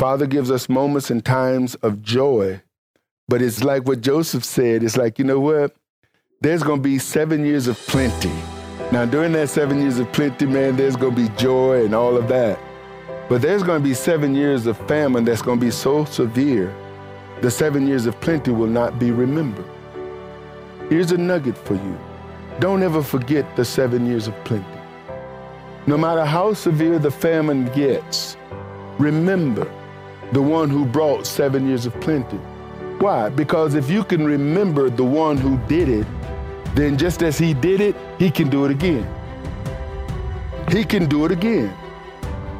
Father gives us moments and times of joy, but it's like what Joseph said. It's like, you know what? There's going to be seven years of plenty. Now, during that seven years of plenty, man, there's going to be joy and all of that. But there's going to be seven years of famine that's going to be so severe, the seven years of plenty will not be remembered. Here's a nugget for you don't ever forget the seven years of plenty. No matter how severe the famine gets, remember the one who brought seven years of plenty. Why? Because if you can remember the one who did it, then just as he did it, he can do it again. He can do it again.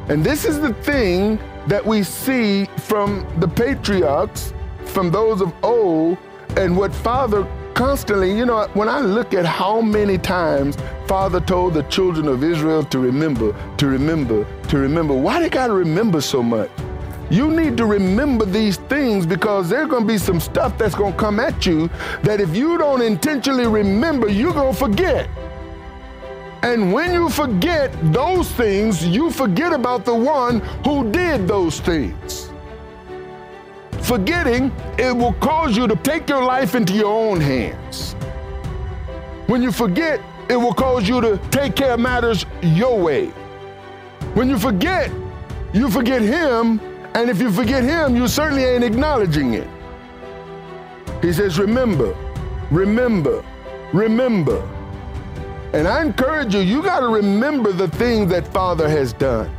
And this is the thing that we see from the patriarchs, from those of old, and what Father constantly, you know, when I look at how many times Father told the children of Israel to remember, to remember, to remember, why they got to remember so much? You need to remember these things because there's going to be some stuff that's going to come at you that if you don't intentionally remember, you're going to forget. And when you forget those things, you forget about the one who did those things. Forgetting, it will cause you to take your life into your own hands. When you forget, it will cause you to take care of matters your way. When you forget, you forget Him and if you forget him, you certainly ain't acknowledging it. He says, Remember, remember, remember. And I encourage you, you got to remember the things that Father has done.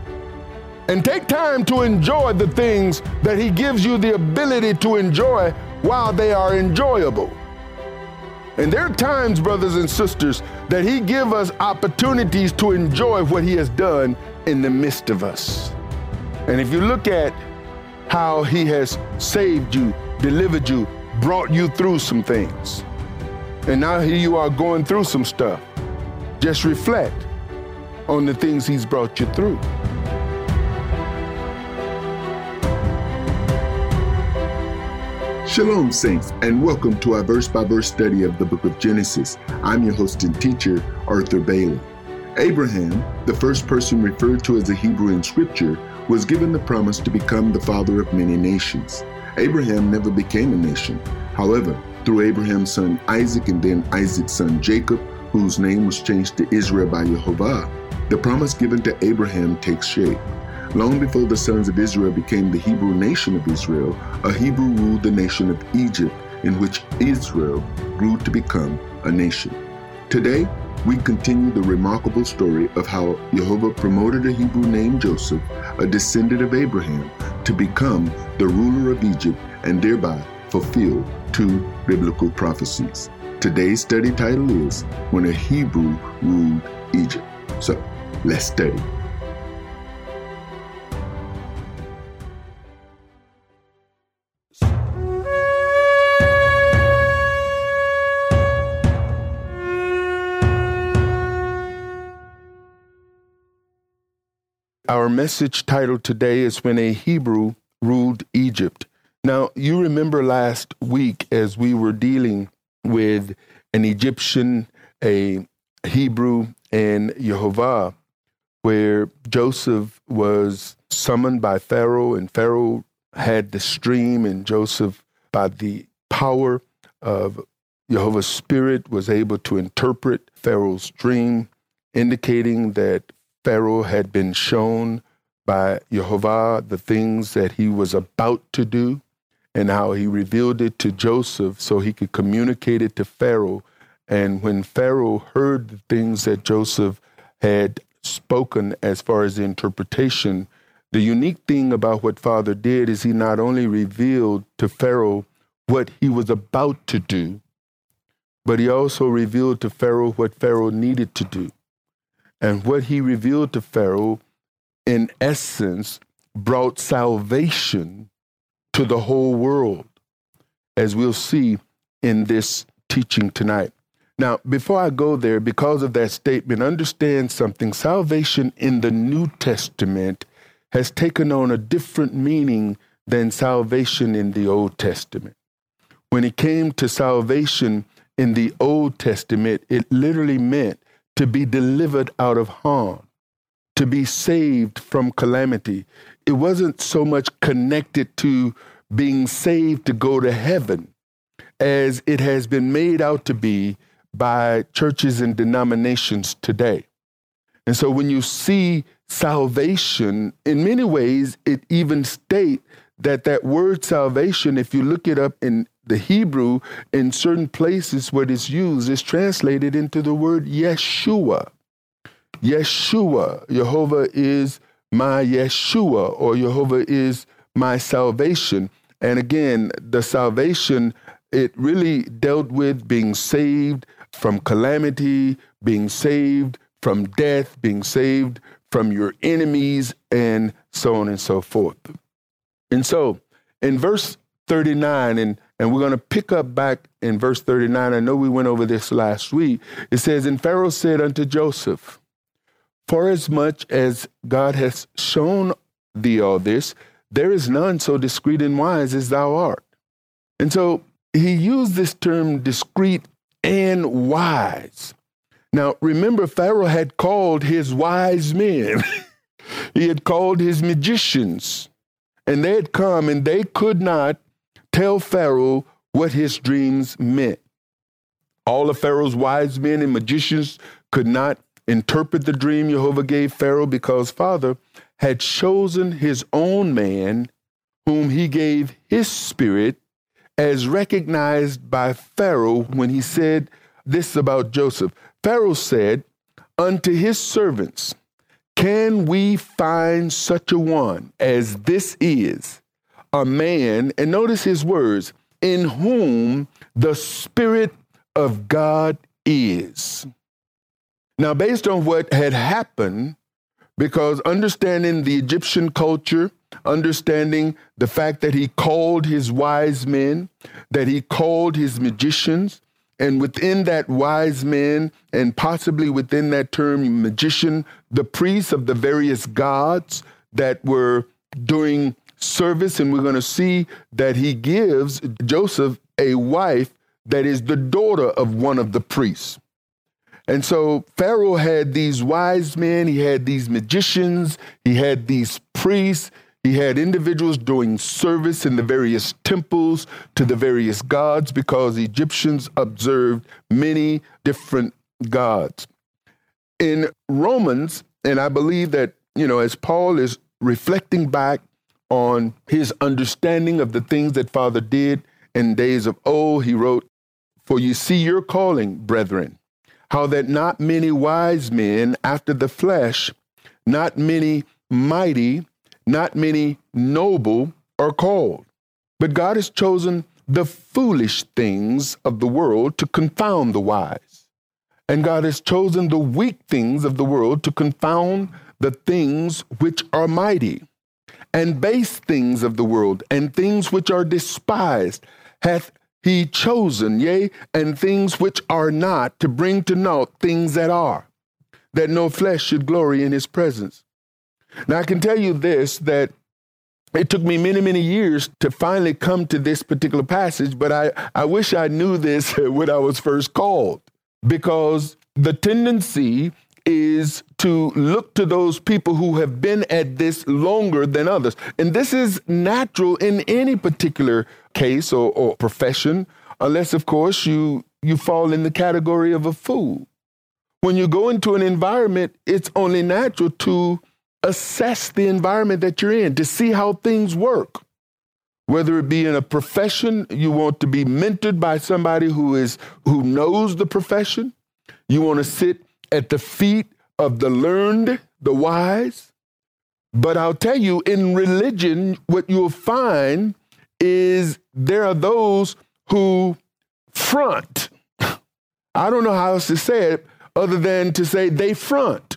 And take time to enjoy the things that He gives you the ability to enjoy while they are enjoyable. And there are times, brothers and sisters, that He give us opportunities to enjoy what He has done in the midst of us. And if you look at how He has saved you, delivered you, brought you through some things, and now here you are going through some stuff, just reflect on the things He's brought you through. Shalom, Saints, and welcome to our verse by verse study of the book of Genesis. I'm your host and teacher, Arthur Bailey. Abraham, the first person referred to as a Hebrew in Scripture, was given the promise to become the father of many nations. Abraham never became a nation. However, through Abraham's son Isaac and then Isaac's son Jacob, whose name was changed to Israel by Jehovah, the promise given to Abraham takes shape. Long before the sons of Israel became the Hebrew nation of Israel, a Hebrew ruled the nation of Egypt, in which Israel grew to become a nation. Today, we continue the remarkable story of how Jehovah promoted a Hebrew named Joseph, a descendant of Abraham, to become the ruler of Egypt and thereby fulfill two biblical prophecies. Today's study title is When a Hebrew Ruled Egypt. So, let's study. Our message title today is When a Hebrew Ruled Egypt. Now, you remember last week as we were dealing with an Egyptian, a Hebrew, and Jehovah, where Joseph was summoned by Pharaoh, and Pharaoh had the stream, and Joseph, by the power of Jehovah's Spirit, was able to interpret Pharaoh's dream, indicating that Pharaoh had been shown by Jehovah the things that he was about to do and how he revealed it to Joseph so he could communicate it to Pharaoh. And when Pharaoh heard the things that Joseph had spoken as far as the interpretation, the unique thing about what Father did is he not only revealed to Pharaoh what he was about to do, but he also revealed to Pharaoh what Pharaoh needed to do. And what he revealed to Pharaoh, in essence, brought salvation to the whole world, as we'll see in this teaching tonight. Now, before I go there, because of that statement, understand something. Salvation in the New Testament has taken on a different meaning than salvation in the Old Testament. When it came to salvation in the Old Testament, it literally meant to be delivered out of harm, to be saved from calamity. it wasn't so much connected to being saved to go to heaven as it has been made out to be by churches and denominations today. And so when you see salvation, in many ways, it even state that that word salvation, if you look it up in the Hebrew, in certain places where it's used, is translated into the word Yeshua. Yeshua, Jehovah is my Yeshua, or Jehovah is my salvation. And again, the salvation, it really dealt with being saved from calamity, being saved from death, being saved from your enemies, and so on and so forth. And so in verse 39, and, and we're going to pick up back in verse 39. I know we went over this last week. It says, And Pharaoh said unto Joseph, For as God has shown thee all this, there is none so discreet and wise as thou art. And so he used this term discreet and wise. Now, remember, Pharaoh had called his wise men, he had called his magicians, and they had come and they could not tell Pharaoh what his dreams meant. All of Pharaoh's wise men and magicians could not interpret the dream Jehovah gave Pharaoh because Father had chosen his own man, whom he gave his spirit as recognized by Pharaoh when he said this about Joseph. Pharaoh said unto his servants, Can we find such a one as this is, a man, and notice his words, in whom the Spirit of God is? Now, based on what had happened, because understanding the Egyptian culture, understanding the fact that he called his wise men, that he called his magicians, and within that wise men, and possibly within that term magician, the priests of the various gods that were doing service. And we're going to see that he gives Joseph a wife that is the daughter of one of the priests. And so Pharaoh had these wise men, he had these magicians, he had these priests, he had individuals doing service in the various temples to the various gods because Egyptians observed many different gods. In Romans, and I believe that, you know, as Paul is reflecting back on his understanding of the things that Father did in days of old, he wrote, For you see your calling, brethren how that not many wise men after the flesh, not many mighty, not many noble are called. But God has chosen the foolish things of the world to confound the wise. And God has chosen the weak things of the world to confound the things which are mighty. And base things of the world and things which are despised hath he chosen, yea, and things which are not, to bring to naught things that are, that no flesh should glory in his presence. Now, I can tell you this that it took me many, many years to finally come to this particular passage, but I, I wish I knew this when I was first called, because the tendency is to look to those people who have been at this longer than others. And this is natural in any particular case or, or profession, unless, of course, you, you fall in the category of a fool. When you go into an environment, it's only natural to assess the environment that you're in, to see how things work. Whether it be in a profession, you want to be mentored by somebody who is who knows the profession. You want to sit at the feet of the learned, the wise. But I'll tell you, in religion, what you'll find is there are those who front. I don't know how else to say it other than to say they front.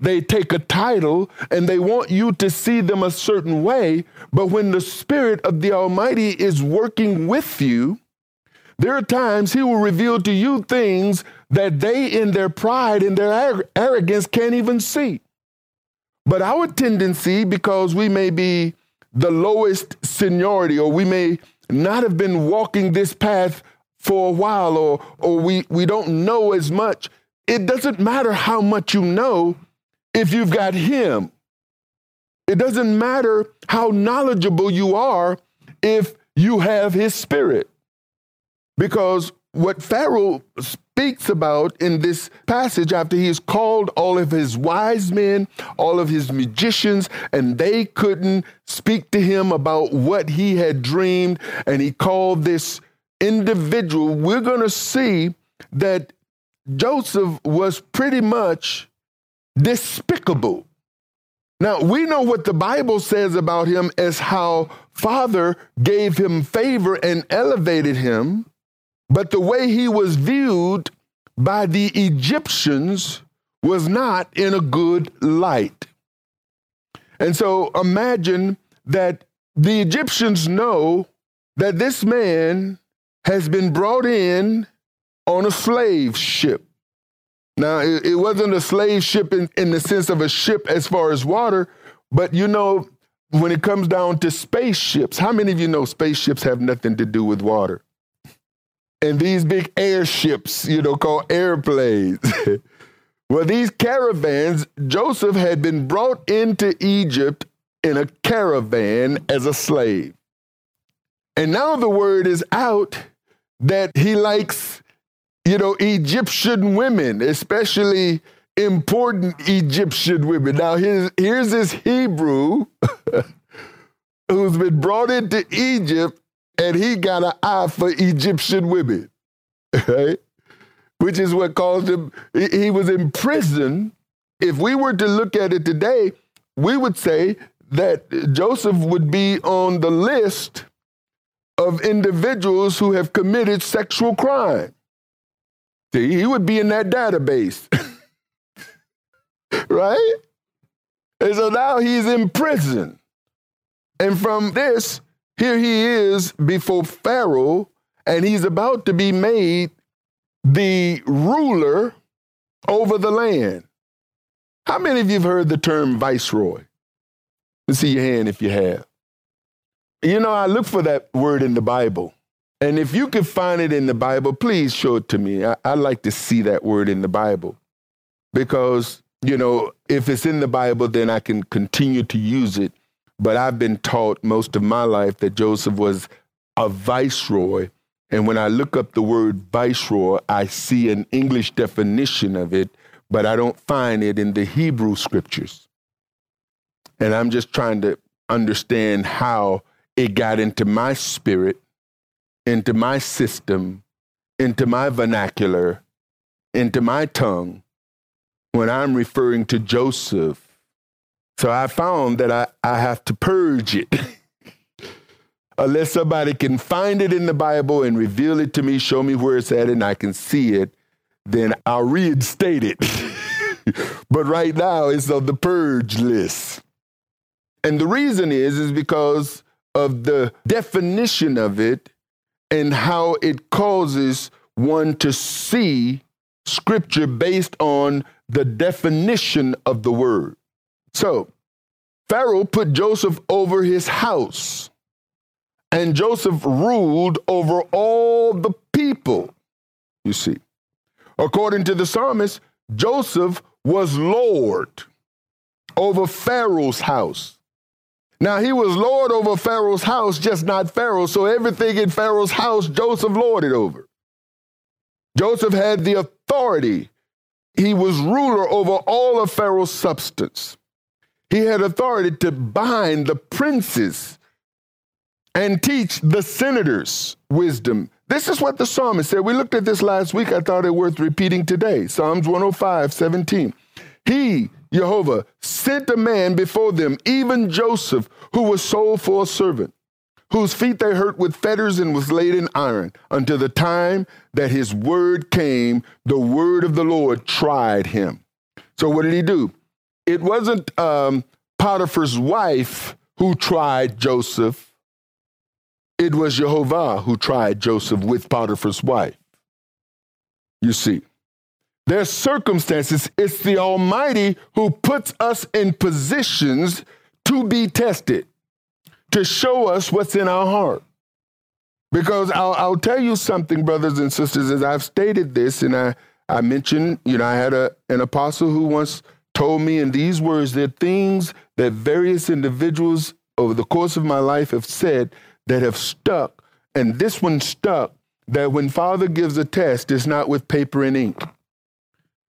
They take a title and they want you to see them a certain way, but when the Spirit of the Almighty is working with you, there are times He will reveal to you things that they, in their pride and their arrogance, can't even see. But our tendency, because we may be the lowest seniority, or we may not have been walking this path for a while, or, or we, we don't know as much, it doesn't matter how much you know if you've got Him. It doesn't matter how knowledgeable you are if you have his spirit. Because what Pharaoh speaks about in this passage after he has called all of his wise men, all of his magicians, and they couldn't speak to him about what he had dreamed, and he called this individual, we're going to see that Joseph was pretty much despicable. Now, we know what the Bible says about him as how Father gave him favor and elevated him, but the way he was viewed by the Egyptians was not in a good light. And so imagine that the Egyptians know that this man has been brought in on a slave ship. Now, it, it wasn't a slave ship in, in the sense of a ship as far as water, but you know, when it comes down to spaceships, how many of you know spaceships have nothing to do with water? And these big airships, you know, called airplanes. well, these caravans, Joseph had been brought into Egypt in a caravan as a slave. And now the word is out that he likes, you know, Egyptian women, especially important Egyptian women. Now, here's, here's this Hebrew who's been brought into Egypt and he got an eye for Egyptian women, right? Which is what caused him, he was in prison. If we were to look at it today, we would say that Joseph would be on the list of individuals who have committed sexual crime. See, he would be in that database. right? And so now he's in prison. And from this, here he is before Pharaoh, and he's about to be made the ruler over the land. How many of you have heard the term viceroy? Let's see your hand if you have. You know, I look for that word in the Bible. And if you can find it in the Bible, please show it to me. I, I like to see that word in the Bible because, you know, if it's in the Bible, then I can continue to use it. But I've been taught most of my life that Joseph was a viceroy. And when I look up the word viceroy, I see an English definition of it, but I don't find it in the Hebrew scriptures. And I'm just trying to understand how it got into my spirit, into my system, into my vernacular, into my tongue when I'm referring to Joseph. So I found that I, I have to purge it. Unless somebody can find it in the Bible and reveal it to me, show me where it's at, and I can see it, then I'll reinstate it. but right now, it's on the purge list. And the reason is, is because of the definition of it and how it causes one to see scripture based on the definition of the word. So, Pharaoh put Joseph over his house, and Joseph ruled over all the people. You see, according to the psalmist, Joseph was Lord over Pharaoh's house. Now he was Lord over Pharaoh's house, just not Pharaoh. So everything in Pharaoh's house, Joseph lorded over. Joseph had the authority. He was ruler over all of Pharaoh's substance. He had authority to bind the princes and teach the senators wisdom. This is what the psalmist said. We looked at this last week. I thought it worth repeating today. Psalms 105, 17. He, Jehovah, sent a man before them, even Joseph, who was sold for a servant, whose feet they hurt with fetters and was laid in iron, until the time that his word came, the word of the Lord tried him. So what did he do? It wasn't um, Potiphar's wife who tried Joseph. It was Jehovah who tried Joseph with Potiphar's wife. You see. There's circumstances. It's the Almighty who puts us in positions to be tested, to show us what's in our heart. Because I'll, I'll tell you something, brothers and sisters, as I've stated this, and I, I mentioned, you know, I had a, an apostle who once told me in these words that things that various individuals over the course of my life have said that have stuck, and this one stuck that when Father gives a test, it's not with paper and ink.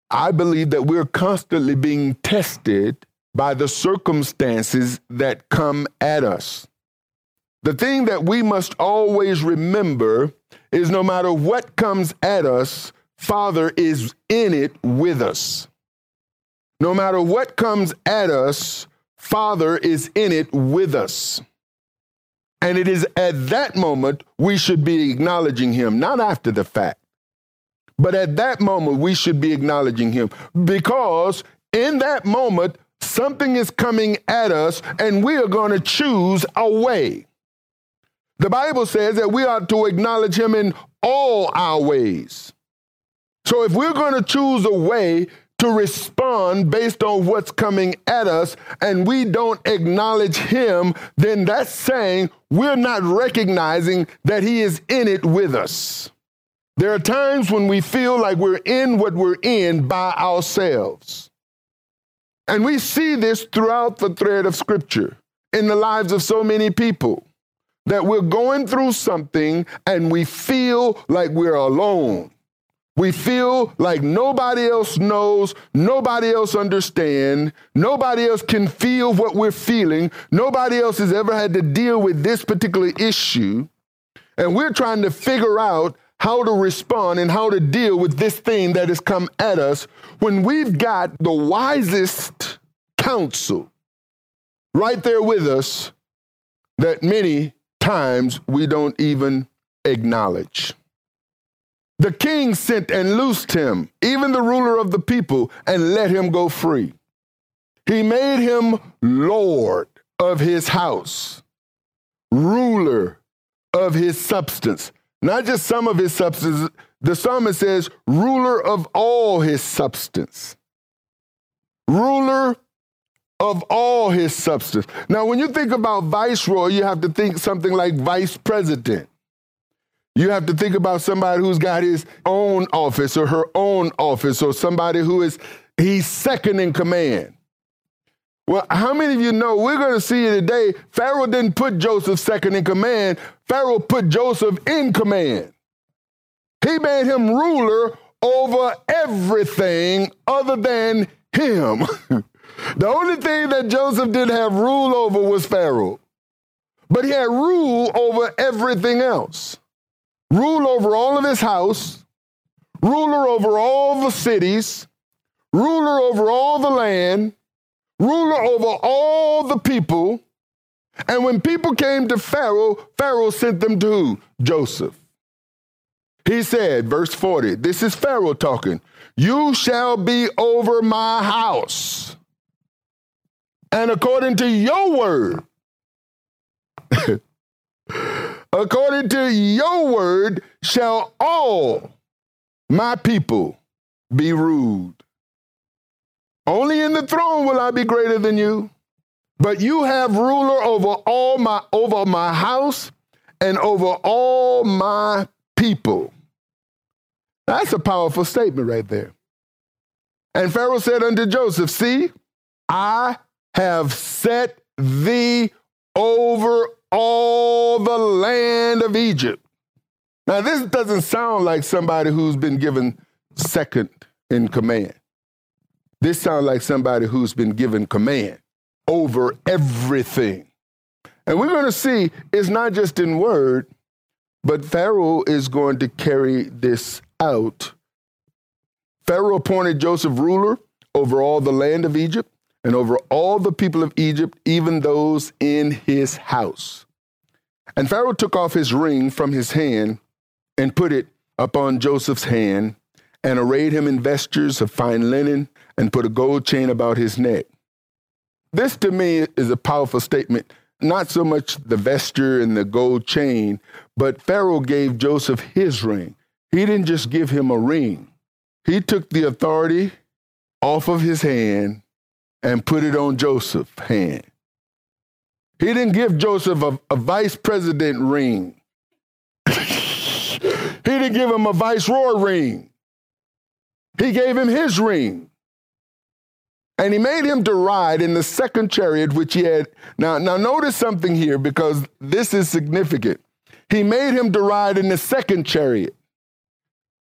I believe that we're constantly being tested by the circumstances that come at us. The thing that we must always remember is no matter what comes at us, Father is in it with us. No matter what comes at us, Father is in it with us. And it is at that moment we should be acknowledging Him, not after the fact. But at that moment, we should be acknowledging Him because in that moment, something is coming at us and we are going to choose a way. The Bible says that we ought to acknowledge Him in all our ways. So if we're going to choose a way to respond based on what's coming at us and we don't acknowledge him, then that's saying we're not recognizing that he is in it with us. There are times when we feel like we're in what we're in by ourselves. And we see this throughout the thread of scripture in the lives of so many people that we're going through something and we feel like we're alone. We feel like nobody else knows, nobody else understands, nobody else can feel what we're feeling, nobody else has ever had to deal with this particular issue. And we're trying to figure out how to respond and how to deal with this thing that has come at us when we've got the wisest counsel right there with us that many times we don't even acknowledge. The king sent and loosed him, even the ruler of the people, and let him go free. He made him Lord of his house, ruler of his substance. Not just some of his substance. The psalmist says, ruler of all his substance. Ruler of all his substance. Now, when you think about viceroy, you have to think something like vice president. You have to think about somebody who's got his own office or her own office or somebody who is he's second in command. Well, how many of you know we're going to see today Pharaoh didn't put Joseph second in command. Pharaoh put Joseph in command. He made him ruler over everything other than him. the only thing that Joseph didn't have rule over was Pharaoh. But he had rule over everything else rule over all of his house, ruler over all the cities, ruler over all the land, ruler over all the people. And when people came to Pharaoh, Pharaoh sent them to who? Joseph. He said, verse 40, this is Pharaoh talking, you shall be over my house. And according to your word, according to your word shall all my people be ruled. Only in the throne will I be greater than you. But you have ruler over all my over my house and over all my people. That's a powerful statement right there. And Pharaoh said unto Joseph, See, I have set thee over all the land of Egypt. Now, this doesn't sound like somebody who's been given second in command. This sounds like somebody who's been given command over everything. And we're going to see it's not just in word, but Pharaoh is going to carry this out. Pharaoh appointed Joseph ruler over all the land of Egypt and over all the people of Egypt, even those in his house. And Pharaoh took off his ring from his hand and put it upon Joseph's hand and arrayed him in vestures of fine linen and put a gold chain about his neck. This to me is a powerful statement. Not so much the vesture and the gold chain, but Pharaoh gave Joseph his ring. He didn't just give him a ring, he took the authority off of his hand and put it on Joseph's hand. He didn't give Joseph a, a vice president ring. he didn't give him a viceroy ring. He gave him his ring. And he made him to ride in the second chariot which he had. Now, now notice something here because this is significant. He made him to ride in the second chariot.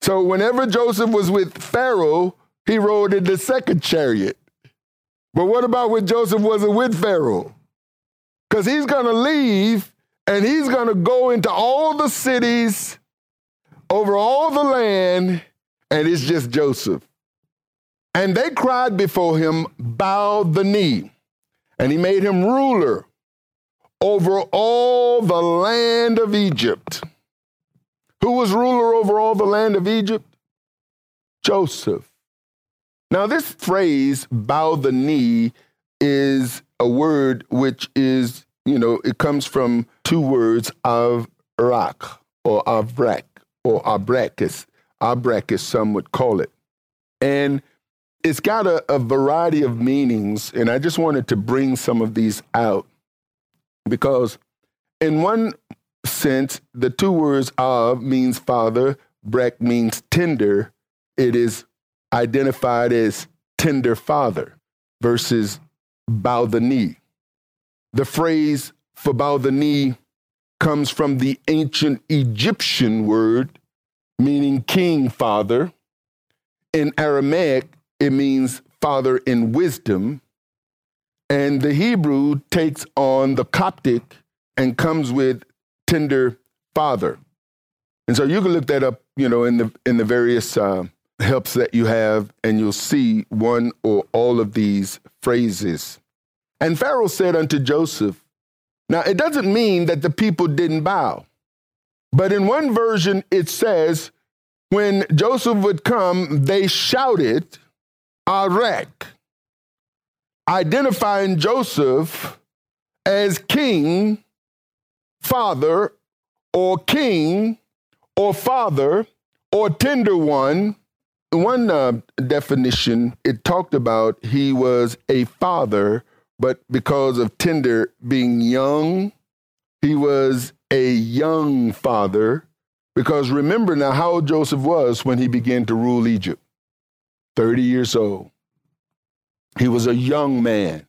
So whenever Joseph was with Pharaoh, he rode in the second chariot. But what about when Joseph wasn't with Pharaoh? Because he's going to leave and he's going to go into all the cities over all the land, and it's just Joseph. And they cried before him, Bow the knee. And he made him ruler over all the land of Egypt. Who was ruler over all the land of Egypt? Joseph. Now, this phrase, bow the knee, is a word which is, you know, it comes from two words of rak or avrek or abrakis. Abrakis, some would call it. And it's got a, a variety of meanings, and I just wanted to bring some of these out because, in one sense, the two words of means father, brek means tender. It is identified as tender father versus bow the knee. The phrase for bow the knee comes from the ancient Egyptian word meaning king father. In Aramaic, it means father in wisdom. And the Hebrew takes on the Coptic and comes with tender father. And so you can look that up, you know, in the in the various uh, helps that you have, and you'll see one or all of these phrases. And Pharaoh said unto Joseph, now it doesn't mean that the people didn't bow, but in one version it says, when Joseph would come, they shouted Arek, identifying Joseph as king, father, or king, or father, or tender one. One uh, definition, it talked about he was a father, but because of tender being young, he was a young father. Because remember now how Joseph was when he began to rule Egypt. 30 years old. He was a young man.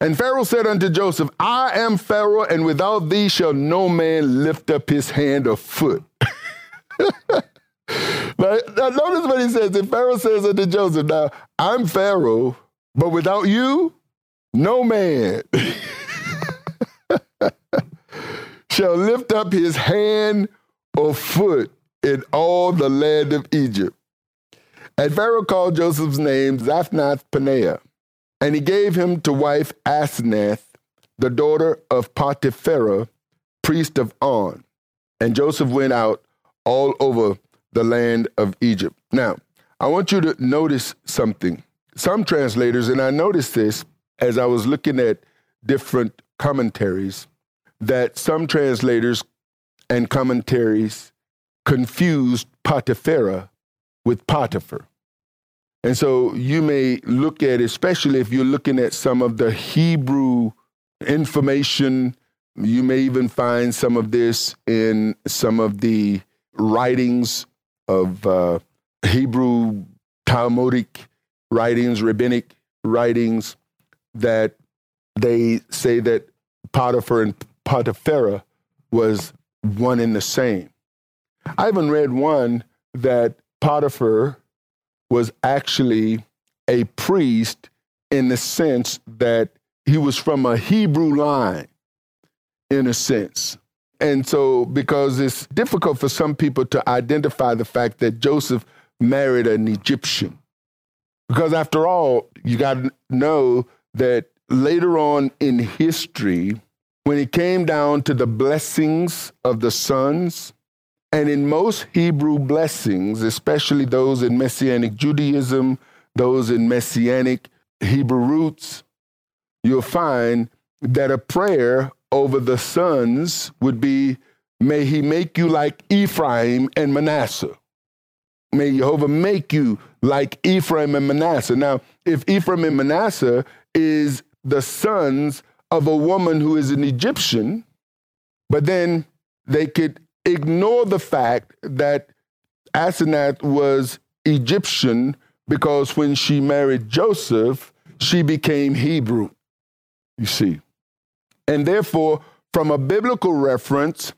And Pharaoh said unto Joseph, I am Pharaoh, and without thee shall no man lift up his hand or foot. now, now, notice what he says. If Pharaoh says unto Joseph, Now, I'm Pharaoh, but without you, no man shall lift up his hand or foot in all the land of Egypt. And Pharaoh called Joseph's name Zaphnath Paneah, and he gave him to wife Asenath, the daughter of Potipherah, priest of On. And Joseph went out all over the land of Egypt. Now, I want you to notice something. Some translators, and I noticed this as I was looking at different commentaries, that some translators and commentaries confused Potipherah with Potiphar. And so you may look at, especially if you're looking at some of the Hebrew information, you may even find some of this in some of the writings of uh, Hebrew Talmudic writings, rabbinic writings, that they say that Potiphar and Potipherah was one and the same. I even read one that Potiphar was actually a priest in the sense that he was from a Hebrew line, in a sense. And so, because it's difficult for some people to identify the fact that Joseph married an Egyptian. Because after all, you got to know that later on in history, when it came down to the blessings of the sons, and in most Hebrew blessings, especially those in Messianic Judaism, those in Messianic Hebrew roots, you'll find that a prayer over the sons would be, May he make you like Ephraim and Manasseh. May Jehovah make you like Ephraim and Manasseh. Now, if Ephraim and Manasseh is the sons of a woman who is an Egyptian, but then they could ignore the fact that Asenath was Egyptian, because when she married Joseph, she became Hebrew. You see. And therefore, from a biblical reference,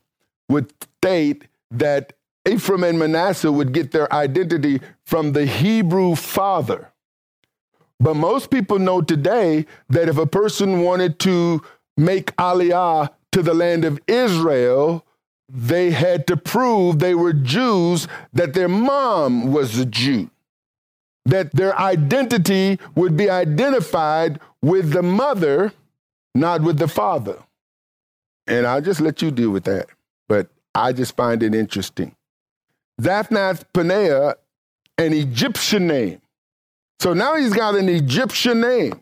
would state that Ephraim and Manasseh would get their identity from the Hebrew father. But most people know today that if a person wanted to make aliyah to the land of Israel, they had to prove they were Jews, that their mom was a Jew, that their identity would be identified with the mother, not with the father. And I'll just let you deal with that. But I just find it interesting. Zaphnath Paneah, an Egyptian name. So now he's got an Egyptian name.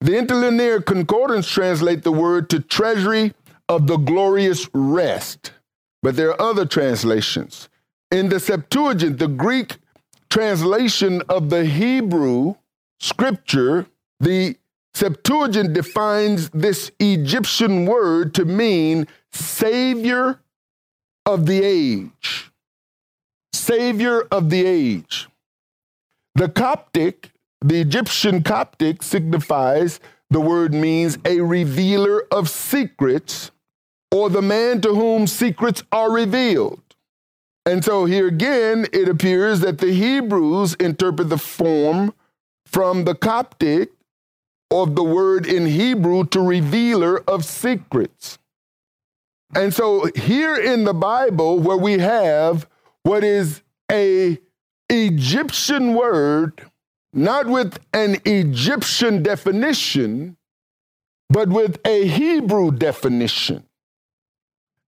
The interlinear concordance translate the word to treasury of the glorious rest. But there are other translations. In the Septuagint, the Greek translation of the Hebrew scripture, the Septuagint defines this Egyptian word to mean savior of the age. Savior of the age. The Coptic, the Egyptian Coptic signifies the word means a revealer of secrets or the man to whom secrets are revealed. And so here again, it appears that the Hebrews interpret the form from the Coptic of the word in Hebrew to revealer of secrets. And so here in the Bible, where we have what is a Egyptian word, not with an Egyptian definition, but with a Hebrew definition.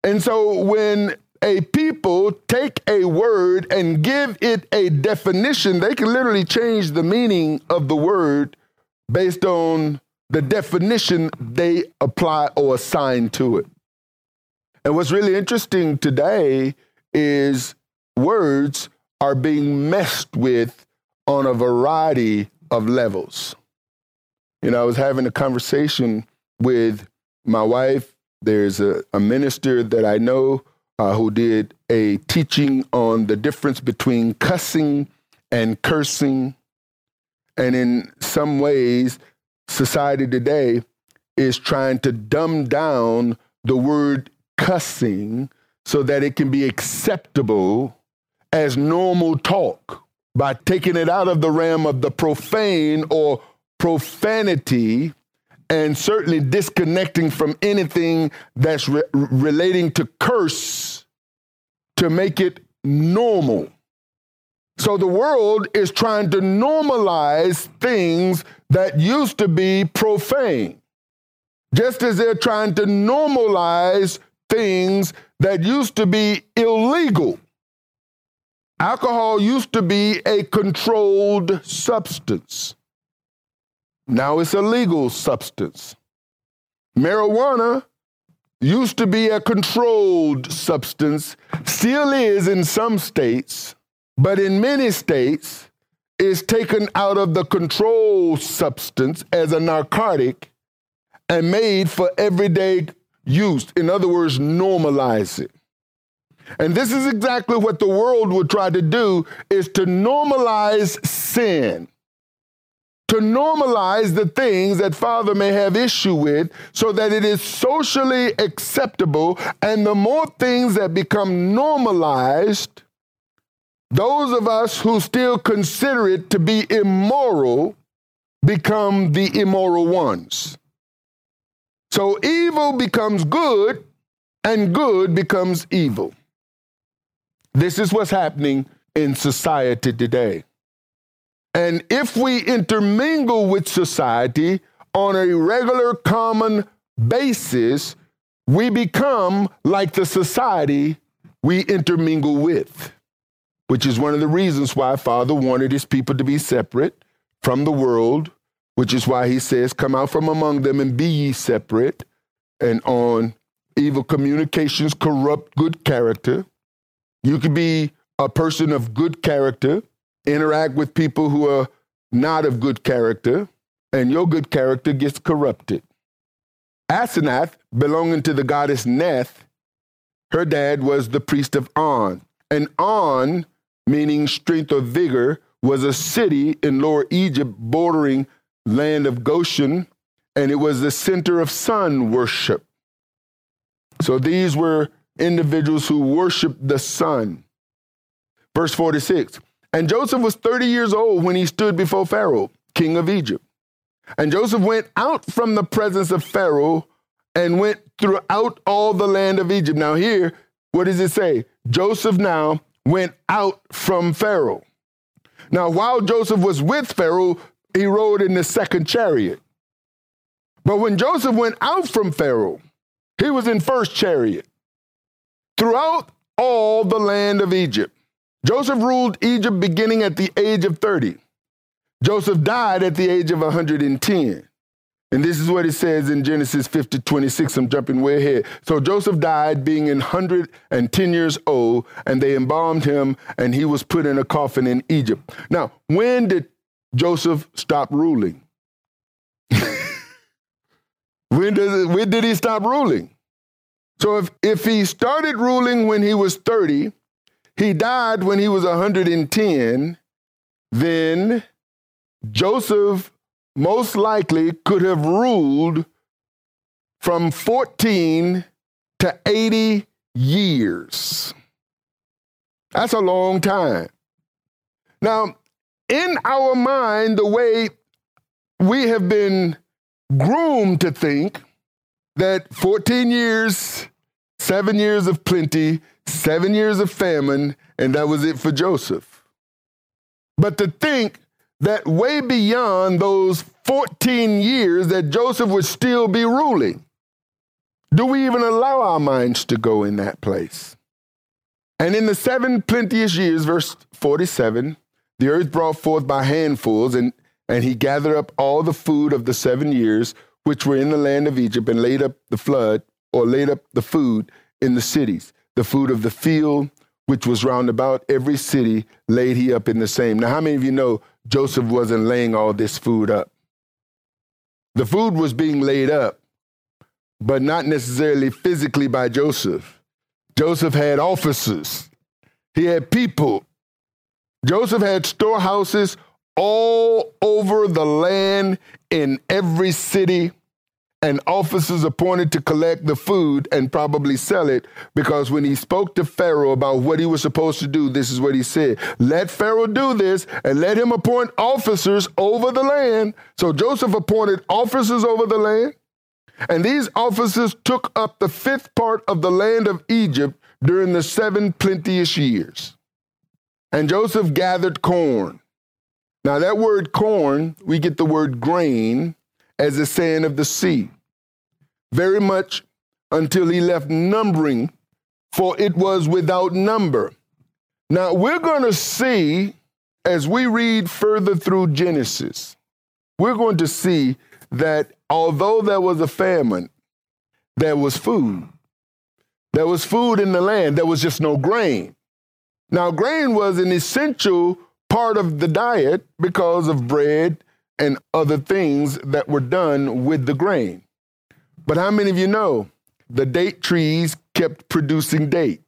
And so when a people take a word and give it a definition, they can literally change the meaning of the word based on the definition they apply or assign to it. And what's really interesting today is words are being messed with on a variety of levels. You know, I was having a conversation with my wife. There's a, a minister that I know uh, who did a teaching on the difference between cussing and cursing. And in some ways, society today is trying to dumb down the word cussing so that it can be acceptable as normal talk by taking it out of the realm of the profane or profanity and certainly disconnecting from anything that's re- relating to curse to make it normal. So the world is trying to normalize things that used to be profane, just as they're trying to normalize things that used to be illegal. Alcohol used to be a controlled substance. Now it's a legal substance. Marijuana used to be a controlled substance, still is in some states, but in many states is taken out of the controlled substance as a narcotic and made for everyday use. In other words, normalize it. And this is exactly what the world would try to do is to normalize sin. To normalize the things that father may have issue with so that it is socially acceptable and the more things that become normalized those of us who still consider it to be immoral become the immoral ones. So evil becomes good and good becomes evil. This is what's happening in society today. And if we intermingle with society on a regular, common basis, we become like the society we intermingle with, which is one of the reasons why Father wanted his people to be separate from the world, which is why he says, Come out from among them and be ye separate, and on evil communications corrupt good character you could be a person of good character, interact with people who are not of good character, and your good character gets corrupted. Asenath, belonging to the goddess Neith, her dad was the priest of On. And On, meaning strength or vigor, was a city in Lower Egypt bordering land of Goshen, and it was the center of sun worship. So these were individuals who worshiped the sun. Verse 46 And Joseph was 30 years old when he stood before Pharaoh, king of Egypt. And Joseph went out from the presence of Pharaoh and went throughout all the land of Egypt. Now, here, what does it say? Joseph now went out from Pharaoh. Now, while Joseph was with Pharaoh, he rode in the second chariot. But when Joseph went out from Pharaoh, he was in first chariot. Throughout all the land of Egypt, Joseph ruled Egypt beginning at the age of 30. Joseph died at the age of 110. And this is what it says in Genesis 50, 26. I'm jumping way ahead. So Joseph died being 110 years old, and they embalmed him, and he was put in a coffin in Egypt. Now, when did Joseph stop ruling? when, does it, when did he stop ruling? So if, if he started ruling when he was 30, he died when he was 110, then Joseph most likely could have ruled from 14 to 80 years. That's a long time. Now, in our mind, the way we have been groomed to think that 14 years, seven years of plenty, seven years of famine, and that was it for Joseph. But to think that way beyond those 14 years that Joseph would still be ruling. Do we even allow our minds to go in that place? And in the seven plenteous years, verse 47, the earth brought forth by handfuls, and, and he gathered up all the food of the seven years which were in the land of Egypt, and laid up the flood, or laid up the food in the cities, the food of the field, which was round about every city, laid he up in the same. Now, how many of you know Joseph wasn't laying all this food up? The food was being laid up, but not necessarily physically by Joseph. Joseph had officers, he had people. Joseph had storehouses all over the land in every city and officers appointed to collect the food and probably sell it because when he spoke to Pharaoh about what he was supposed to do, this is what he said Let Pharaoh do this and let him appoint officers over the land. So Joseph appointed officers over the land, and these officers took up the fifth part of the land of Egypt during the seven plenteous years. And Joseph gathered corn. Now, that word corn, we get the word grain as the sand of the sea, very much until he left numbering, for it was without number. Now, we're going to see as we read further through Genesis, we're going to see that although there was a famine, there was food. There was food in the land, there was just no grain. Now, grain was an essential part of the diet because of bread and other things that were done with the grain. But how many of you know the date trees kept producing date?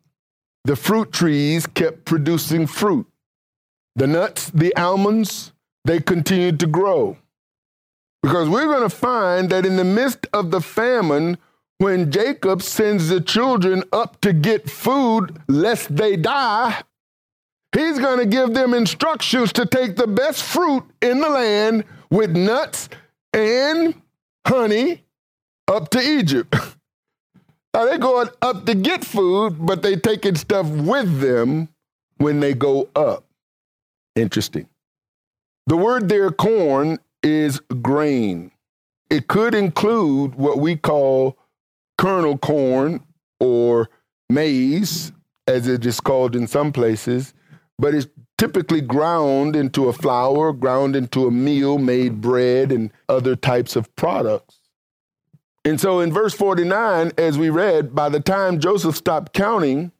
The fruit trees kept producing fruit. The nuts, the almonds, they continued to grow. Because we're going to find that in the midst of the famine, when Jacob sends the children up to get food lest they die, he's going to give them instructions to take the best fruit in the land with nuts and honey up to Egypt. now they're going up to get food, but they taking stuff with them when they go up. Interesting. The word there, corn, is grain. It could include what we call kernel corn or maize, as it is called in some places, but it's typically ground into a flour, ground into a meal, made bread, and other types of products. And so in verse 49, as we read, by the time Joseph stopped counting,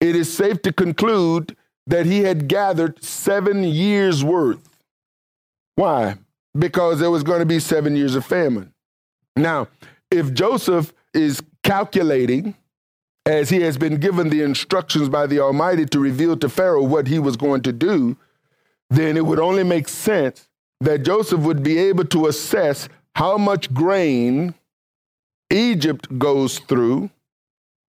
it is safe to conclude that he had gathered seven years' worth. Why? Because there was going to be seven years of famine. Now, if Joseph is calculating as he has been given the instructions by the Almighty to reveal to Pharaoh what he was going to do, then it would only make sense that Joseph would be able to assess how much grain Egypt goes through.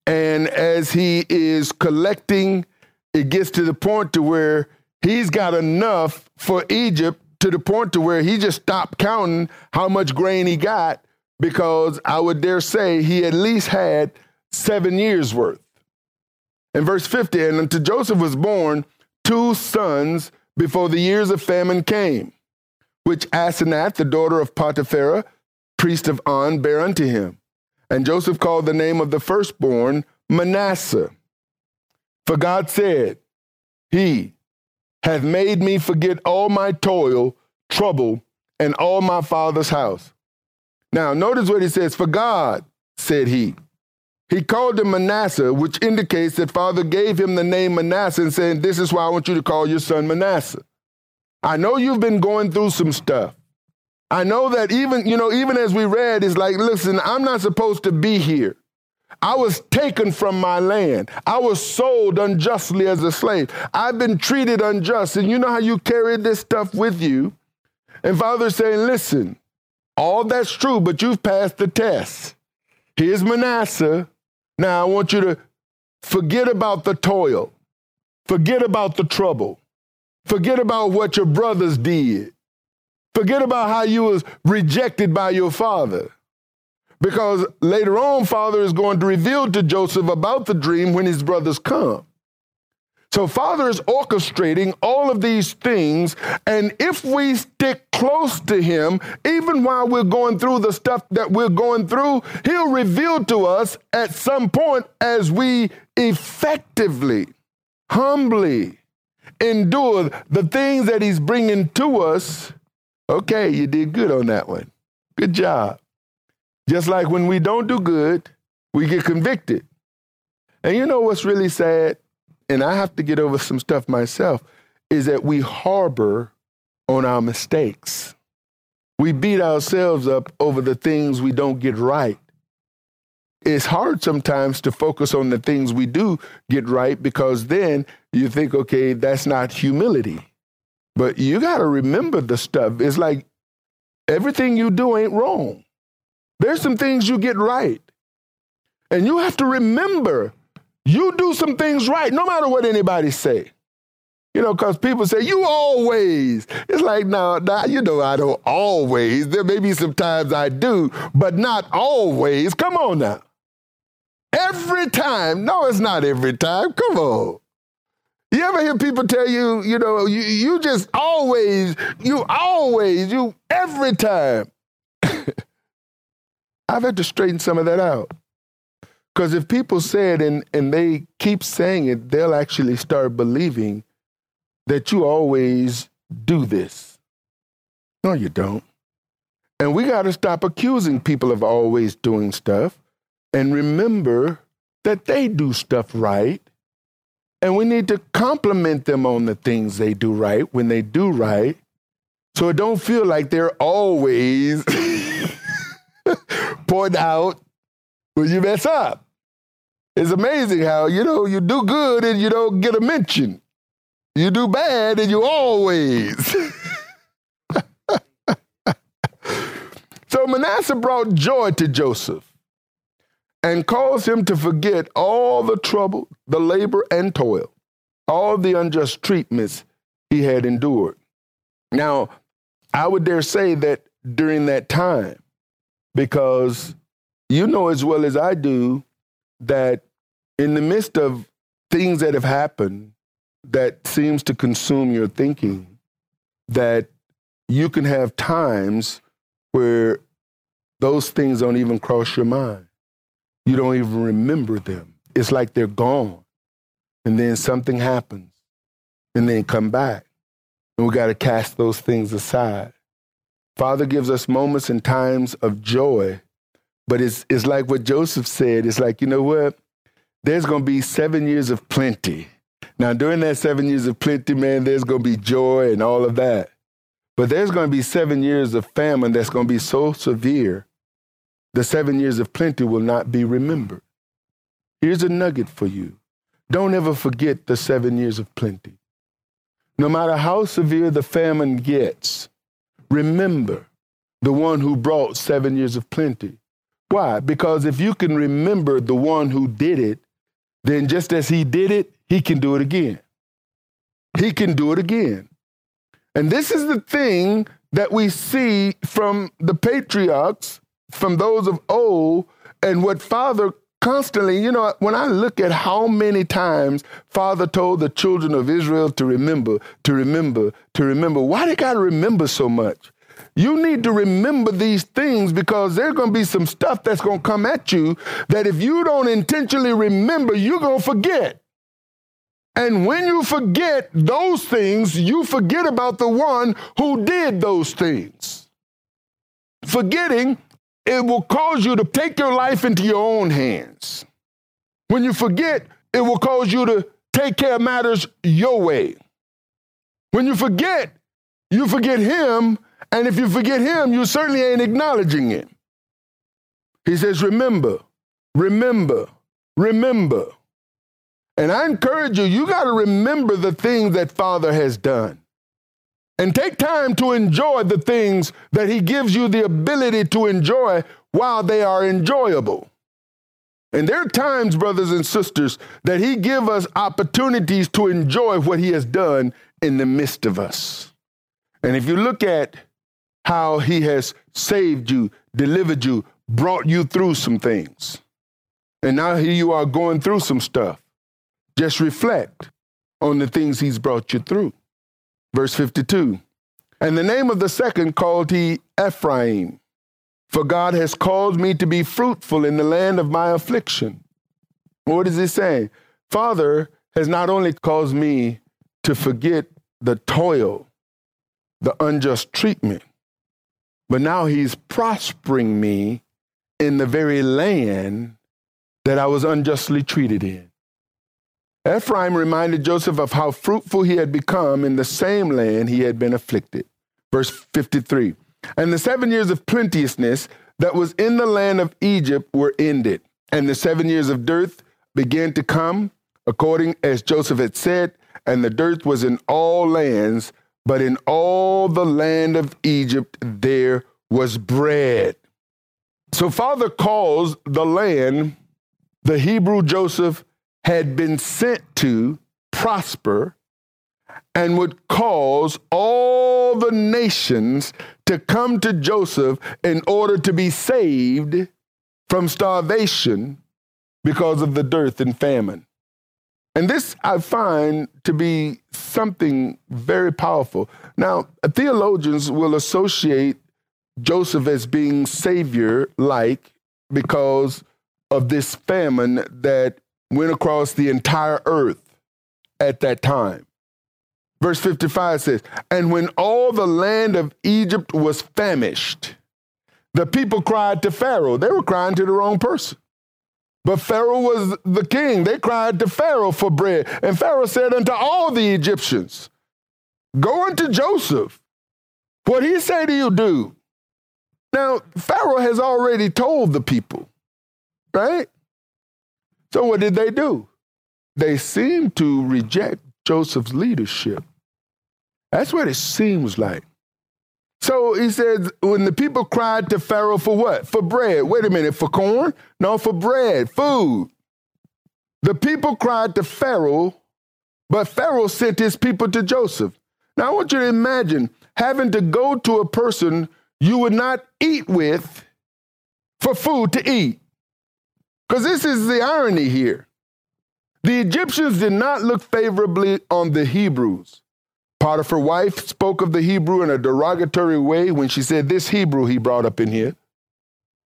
And as he is collecting, it gets to the point to where he's got enough for Egypt to the point to where he just stopped counting how much grain he got because I would dare say he at least had seven years worth. In verse 50, and unto Joseph was born two sons before the years of famine came, which Asenath, the daughter of Potipherah, priest of On, bare unto him. And Joseph called the name of the firstborn Manasseh. For God said, He hath made me forget all my toil, trouble, and all my father's house. Now, notice what he says, For God, said he. He called him Manasseh, which indicates that Father gave him the name Manasseh and said, This is why I want you to call your son Manasseh. I know you've been going through some stuff. I know that even, you know, even as we read, it's like, listen, I'm not supposed to be here. I was taken from my land. I was sold unjustly as a slave. I've been treated unjust. And you know how you carry this stuff with you. And Father's saying, listen, all that's true, but you've passed the test. Here's Manasseh. Now I want you to forget about the toil, forget about the trouble, forget about what your brothers did, forget about how you was rejected by your father. Because later on, Father is going to reveal to Joseph about the dream when his brothers come. So, Father is orchestrating all of these things. And if we stick close to Him, even while we're going through the stuff that we're going through, He'll reveal to us at some point as we effectively, humbly endure the things that He's bringing to us. Okay, you did good on that one. Good job. Just like when we don't do good, we get convicted. And you know what's really sad? And I have to get over some stuff myself is that we harbor on our mistakes. We beat ourselves up over the things we don't get right. It's hard sometimes to focus on the things we do get right because then you think, okay, that's not humility. But you got to remember the stuff. It's like everything you do ain't wrong. There's some things you get right. And you have to remember you do some things right, no matter what anybody say. You know, because people say, you always. It's like, no, nah, you know, I don't always. There may be some times I do, but not always. Come on now. Every time. No, it's not every time. Come on. You ever hear people tell you, you know, you, you just always, you always, you every time. I've had to straighten some of that out. Because if people say it and, and they keep saying it, they'll actually start believing that you always do this. No, you don't. And we got to stop accusing people of always doing stuff and remember that they do stuff right. And we need to compliment them on the things they do right when they do right. So it don't feel like they're always point out when you mess up. It's amazing how, you know, you do good and you don't get a mention. You do bad and you always. so Manasseh brought joy to Joseph and caused him to forget all the trouble, the labor, and toil, all the unjust treatments he had endured. Now, I would dare say that during that time, because you know as well as I do that in the midst of things that have happened that seems to consume your thinking, that you can have times where those things don't even cross your mind. You don't even remember them. It's like they're gone. And then something happens and then come back. And we got to cast those things aside. Father gives us moments and times of joy, but it's, it's like what Joseph said. It's like, you know what? There's going to be seven years of plenty. Now, during that seven years of plenty, man, there's going to be joy and all of that. But there's going to be seven years of famine that's going to be so severe, the seven years of plenty will not be remembered. Here's a nugget for you don't ever forget the seven years of plenty. no matter how severe the famine gets, remember the one who brought seven years of plenty. Why? Because if you can remember the one who did it, then just as he did it, he can do it again. He can do it again. And this is the thing that we see from the patriarchs, from those of old, and what Father constantly, you know, when I look at how many times Father told the children of Israel to remember, to remember, to remember, why they got to remember so much? You need to remember these things because there's going to be some stuff that's going to come at you that if you don't intentionally remember, you're going to forget. And when you forget those things, you forget about the one who did those things. Forgetting, it will cause you to take your life into your own hands. When you forget, it will cause you to take care of matters your way. When you forget, you forget him and if you forget him, you certainly ain't acknowledging him. He says, Remember, remember, remember. And I encourage you, you got to remember the things that Father has done. And take time to enjoy the things that He gives you the ability to enjoy while they are enjoyable. And there are times, brothers and sisters, that He give us opportunities to enjoy what He has done in the midst of us. And if you look at how he has saved you, delivered you, brought you through some things. And now here you are going through some stuff. Just reflect on the things he's brought you through. Verse 52 And the name of the second called he Ephraim, for God has called me to be fruitful in the land of my affliction. What is he saying? Father has not only caused me to forget the toil, the unjust treatment, but now he's prospering me in the very land that I was unjustly treated in. Ephraim reminded Joseph of how fruitful he had become in the same land he had been afflicted. Verse 53 And the seven years of plenteousness that was in the land of Egypt were ended, and the seven years of dearth began to come, according as Joseph had said, and the dearth was in all lands but in all the land of Egypt there was bread. So, Father calls the land the Hebrew Joseph had been sent to prosper and would cause all the nations to come to Joseph in order to be saved from starvation because of the dearth and famine. And this I find to be something very powerful. Now, theologians will associate Joseph as being savior like because of this famine that went across the entire earth at that time. Verse 55 says, And when all the land of Egypt was famished, the people cried to Pharaoh. They were crying to the wrong person. But Pharaoh was the king. They cried to Pharaoh for bread. And Pharaoh said unto all the Egyptians, Go unto Joseph. What he say to you, do. Now, Pharaoh has already told the people, right? So what did they do? They seemed to reject Joseph's leadership. That's what it seems like. So he says, when the people cried to Pharaoh for what? For bread. Wait a minute, for corn? No, for bread, food. The people cried to Pharaoh, but Pharaoh sent his people to Joseph. Now I want you to imagine having to go to a person you would not eat with for food to eat. Because this is the irony here. The Egyptians did not look favorably on the Hebrews. Potiphar's wife spoke of the Hebrew in a derogatory way when she said, This Hebrew he brought up in here.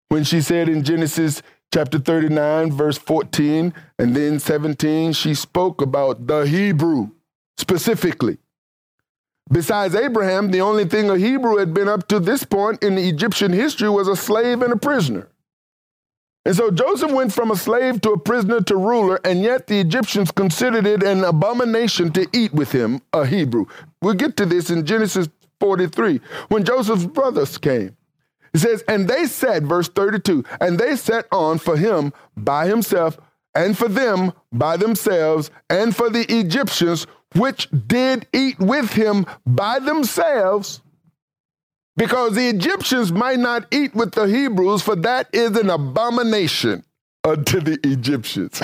When she said in Genesis chapter 39, verse 14, and then 17, she spoke about the Hebrew specifically. Besides Abraham, the only thing a Hebrew had been up to this point in Egyptian history was a slave and a prisoner. And so Joseph went from a slave to a prisoner to ruler, and yet the Egyptians considered it an abomination to eat with him, a Hebrew. We'll get to this in Genesis 43, when Joseph's brothers came. It says, And they said, verse 32, and they set on for him by himself, and for them by themselves, and for the Egyptians which did eat with him by themselves, because the Egyptians might not eat with the Hebrews, for that is an abomination unto the Egyptians.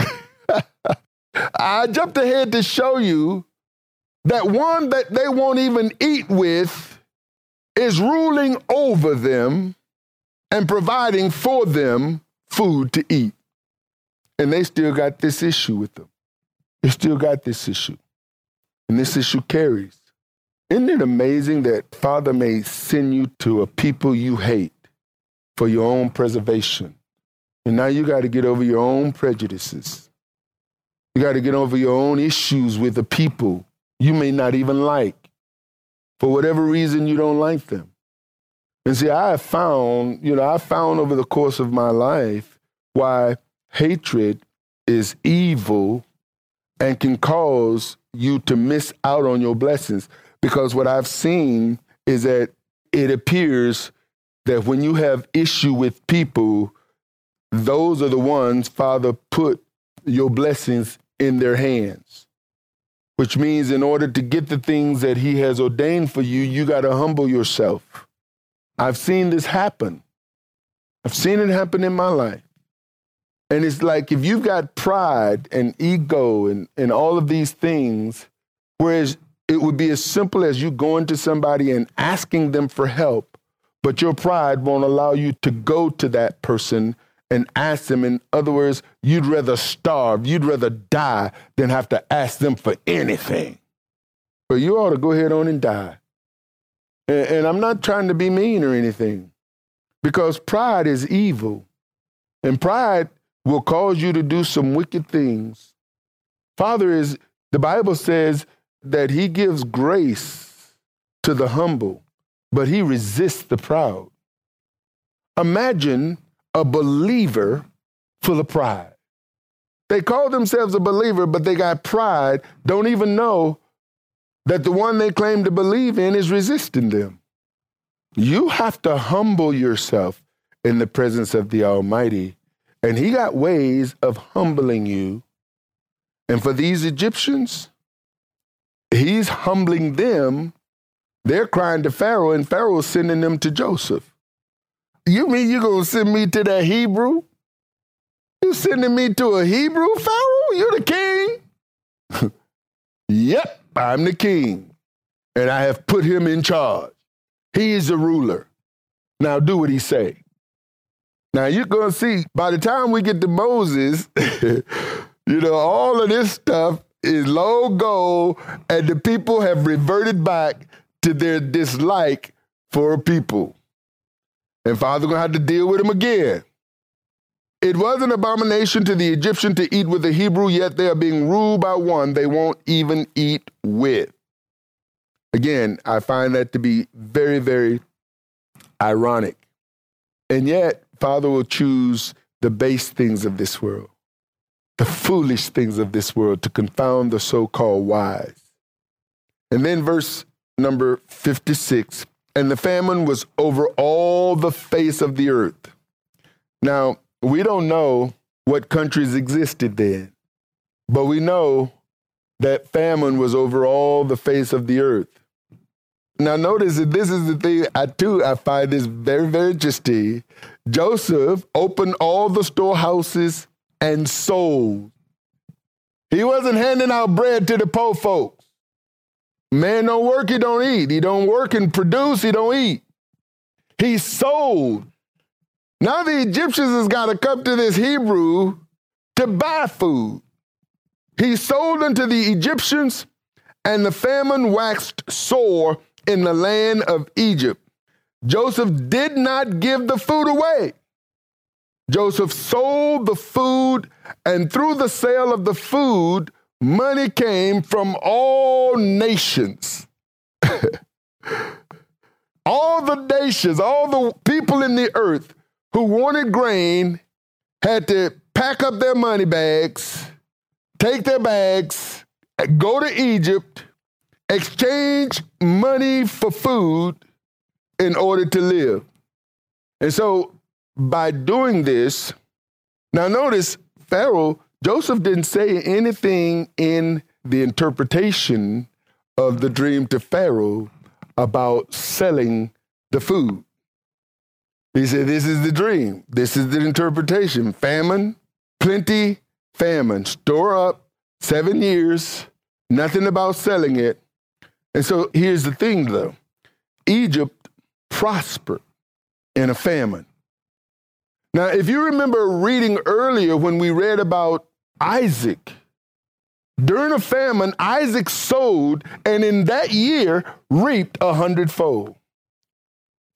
I jumped ahead to show you that one that they won't even eat with is ruling over them and providing for them food to eat. And they still got this issue with them. They still got this issue. And this issue carries. Isn't it amazing that Father may send you to a people you hate for your own preservation? And now you got to get over your own prejudices. You got to get over your own issues with the people you may not even like. For whatever reason, you don't like them. And see, I have found, you know, I found over the course of my life why hatred is evil and can cause you to miss out on your blessings. Because what I've seen is that it appears that when you have issue with people, those are the ones Father put your blessings in their hands. Which means in order to get the things that he has ordained for you, you got to humble yourself. I've seen this happen. I've seen it happen in my life. And it's like if you've got pride and ego and, and all of these things, whereas it would be as simple as you going to somebody and asking them for help, but your pride won't allow you to go to that person and ask them. In other words, you'd rather starve, you'd rather die than have to ask them for anything. But you ought to go ahead on and die. And, and I'm not trying to be mean or anything, because pride is evil. And pride will cause you to do some wicked things. Father is, the Bible says, that he gives grace to the humble, but he resists the proud. Imagine a believer full of pride. They call themselves a believer, but they got pride, don't even know that the one they claim to believe in is resisting them. You have to humble yourself in the presence of the Almighty. And He got ways of humbling you. And for these Egyptians, he's humbling them. They're crying to Pharaoh, and Pharaoh's sending them to Joseph. You mean you're going to send me to that Hebrew? You sending me to a Hebrew, Pharaoh? You're the king? yep, I'm the king. And I have put him in charge. He is the ruler. Now do what he say. Now you're going to see, by the time we get to Moses, you know, all of this stuff is low goal, and the people have reverted back to their dislike for people. And Father gonna have to deal with them again. It was an abomination to the Egyptian to eat with the Hebrew, yet they are being ruled by one they won't even eat with. Again, I find that to be very, very ironic. And yet, Father will choose the base things of this world the foolish things of this world to confound the so called wise. And then verse number 56 and the famine was over all the face of the earth. Now, we don't know what countries existed then, but we know that famine was over all the face of the earth. Now, notice that this is the thing I too I find this very, very interesting. Joseph opened all the storehouses and sold. He wasn't handing out bread to the poor folks. Man don't work, he don't eat. He don't work and produce, he don't eat. He sold. Now the Egyptians has got to come to this Hebrew to buy food. He sold unto the Egyptians, and the famine waxed sore in the land of Egypt. Joseph did not give the food away. Joseph sold the food, and through the sale of the food, money came from all nations. all the nations, all the people in the earth who wanted grain had to pack up their money bags, take their bags, go to Egypt, exchange money for food in order to live. And so by doing this, now notice Pharaoh, Joseph didn't say anything in the interpretation of the dream to Pharaoh about selling the food. He said, This is the dream. This is the interpretation. Famine, plenty, famine. Store up seven years, nothing about selling it. And so here's the thing though Egypt prospered in a famine. Now, if you remember reading earlier when we read about Isaac, during a famine, Isaac sowed and in that year reaped a hundredfold.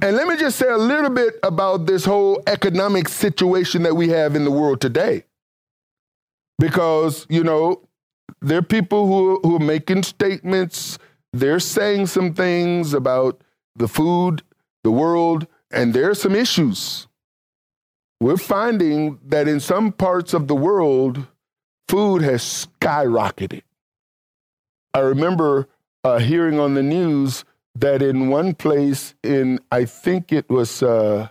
And let me just say a little bit about this whole economic situation that we have in the world today. Because, you know, there are people who, who are making statements, they're saying some things about the food, the world, and there are some issues we're finding that in some parts of the world, food has skyrocketed. I remember uh, hearing on the news that in one place in, I think it was uh,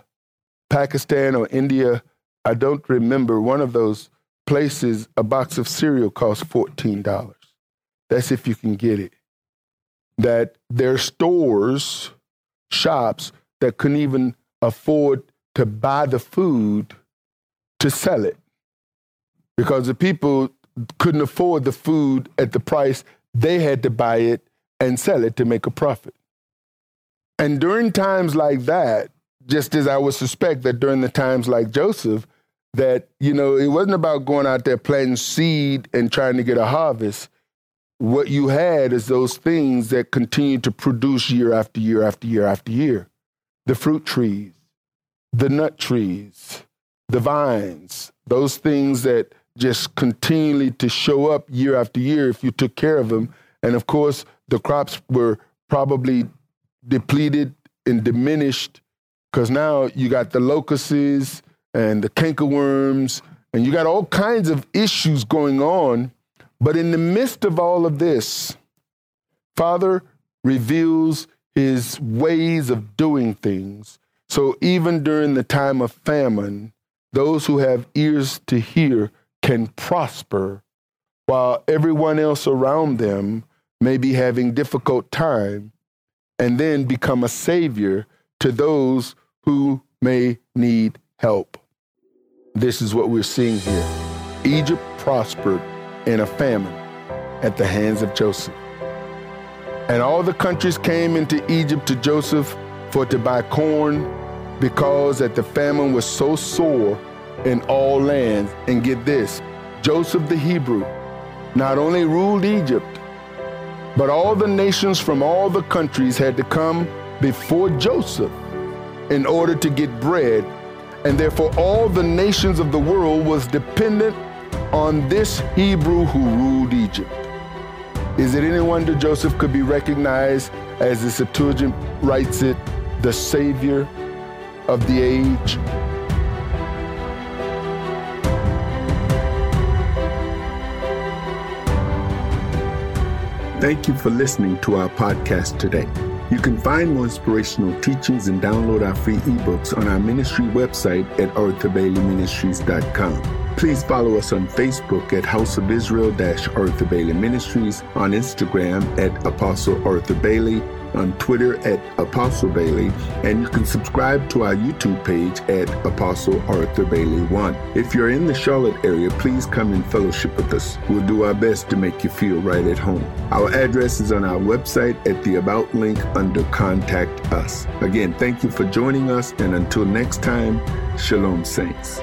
Pakistan or India, I don't remember, one of those places, a box of cereal costs $14. That's if you can get it. That there are stores, shops that couldn't even afford to buy the food to sell it because the people couldn't afford the food at the price they had to buy it and sell it to make a profit. And during times like that, just as I would suspect that during the times like Joseph, that, you know, it wasn't about going out there planting seed and trying to get a harvest. What you had is those things that continue to produce year after year after year after year. The fruit trees, the nut trees, the vines, those things that just continually to show up year after year if you took care of them. And of course, the crops were probably depleted and diminished because now you got the locusts and the cankerworms, and you got all kinds of issues going on. But in the midst of all of this, Father reveals his ways of doing things so even during the time of famine, those who have ears to hear can prosper, while everyone else around them may be having difficult time, and then become a savior to those who may need help. This is what we're seeing here. Egypt prospered in a famine at the hands of Joseph. And all the countries came into Egypt to Joseph for to buy corn because that the famine was so sore in all lands. And get this Joseph the Hebrew not only ruled Egypt, but all the nations from all the countries had to come before Joseph in order to get bread. And therefore, all the nations of the world was dependent on this Hebrew who ruled Egypt. Is it any wonder Joseph could be recognized as the Septuagint writes it, the Savior of the age. Thank you for listening to our podcast today. You can find more inspirational teachings and download our free ebooks on our ministry website at arthurbaileyministries.com. Please follow us on Facebook at House of Israel Arthur Bailey Ministries, on Instagram at Apostle Arthur Bailey, on Twitter at Apostle Bailey, and you can subscribe to our YouTube page at Apostle Arthur Bailey 1. If you're in the Charlotte area, please come and fellowship with us. We'll do our best to make you feel right at home. Our address is on our website at the About link under Contact Us. Again, thank you for joining us, and until next time, Shalom, Saints.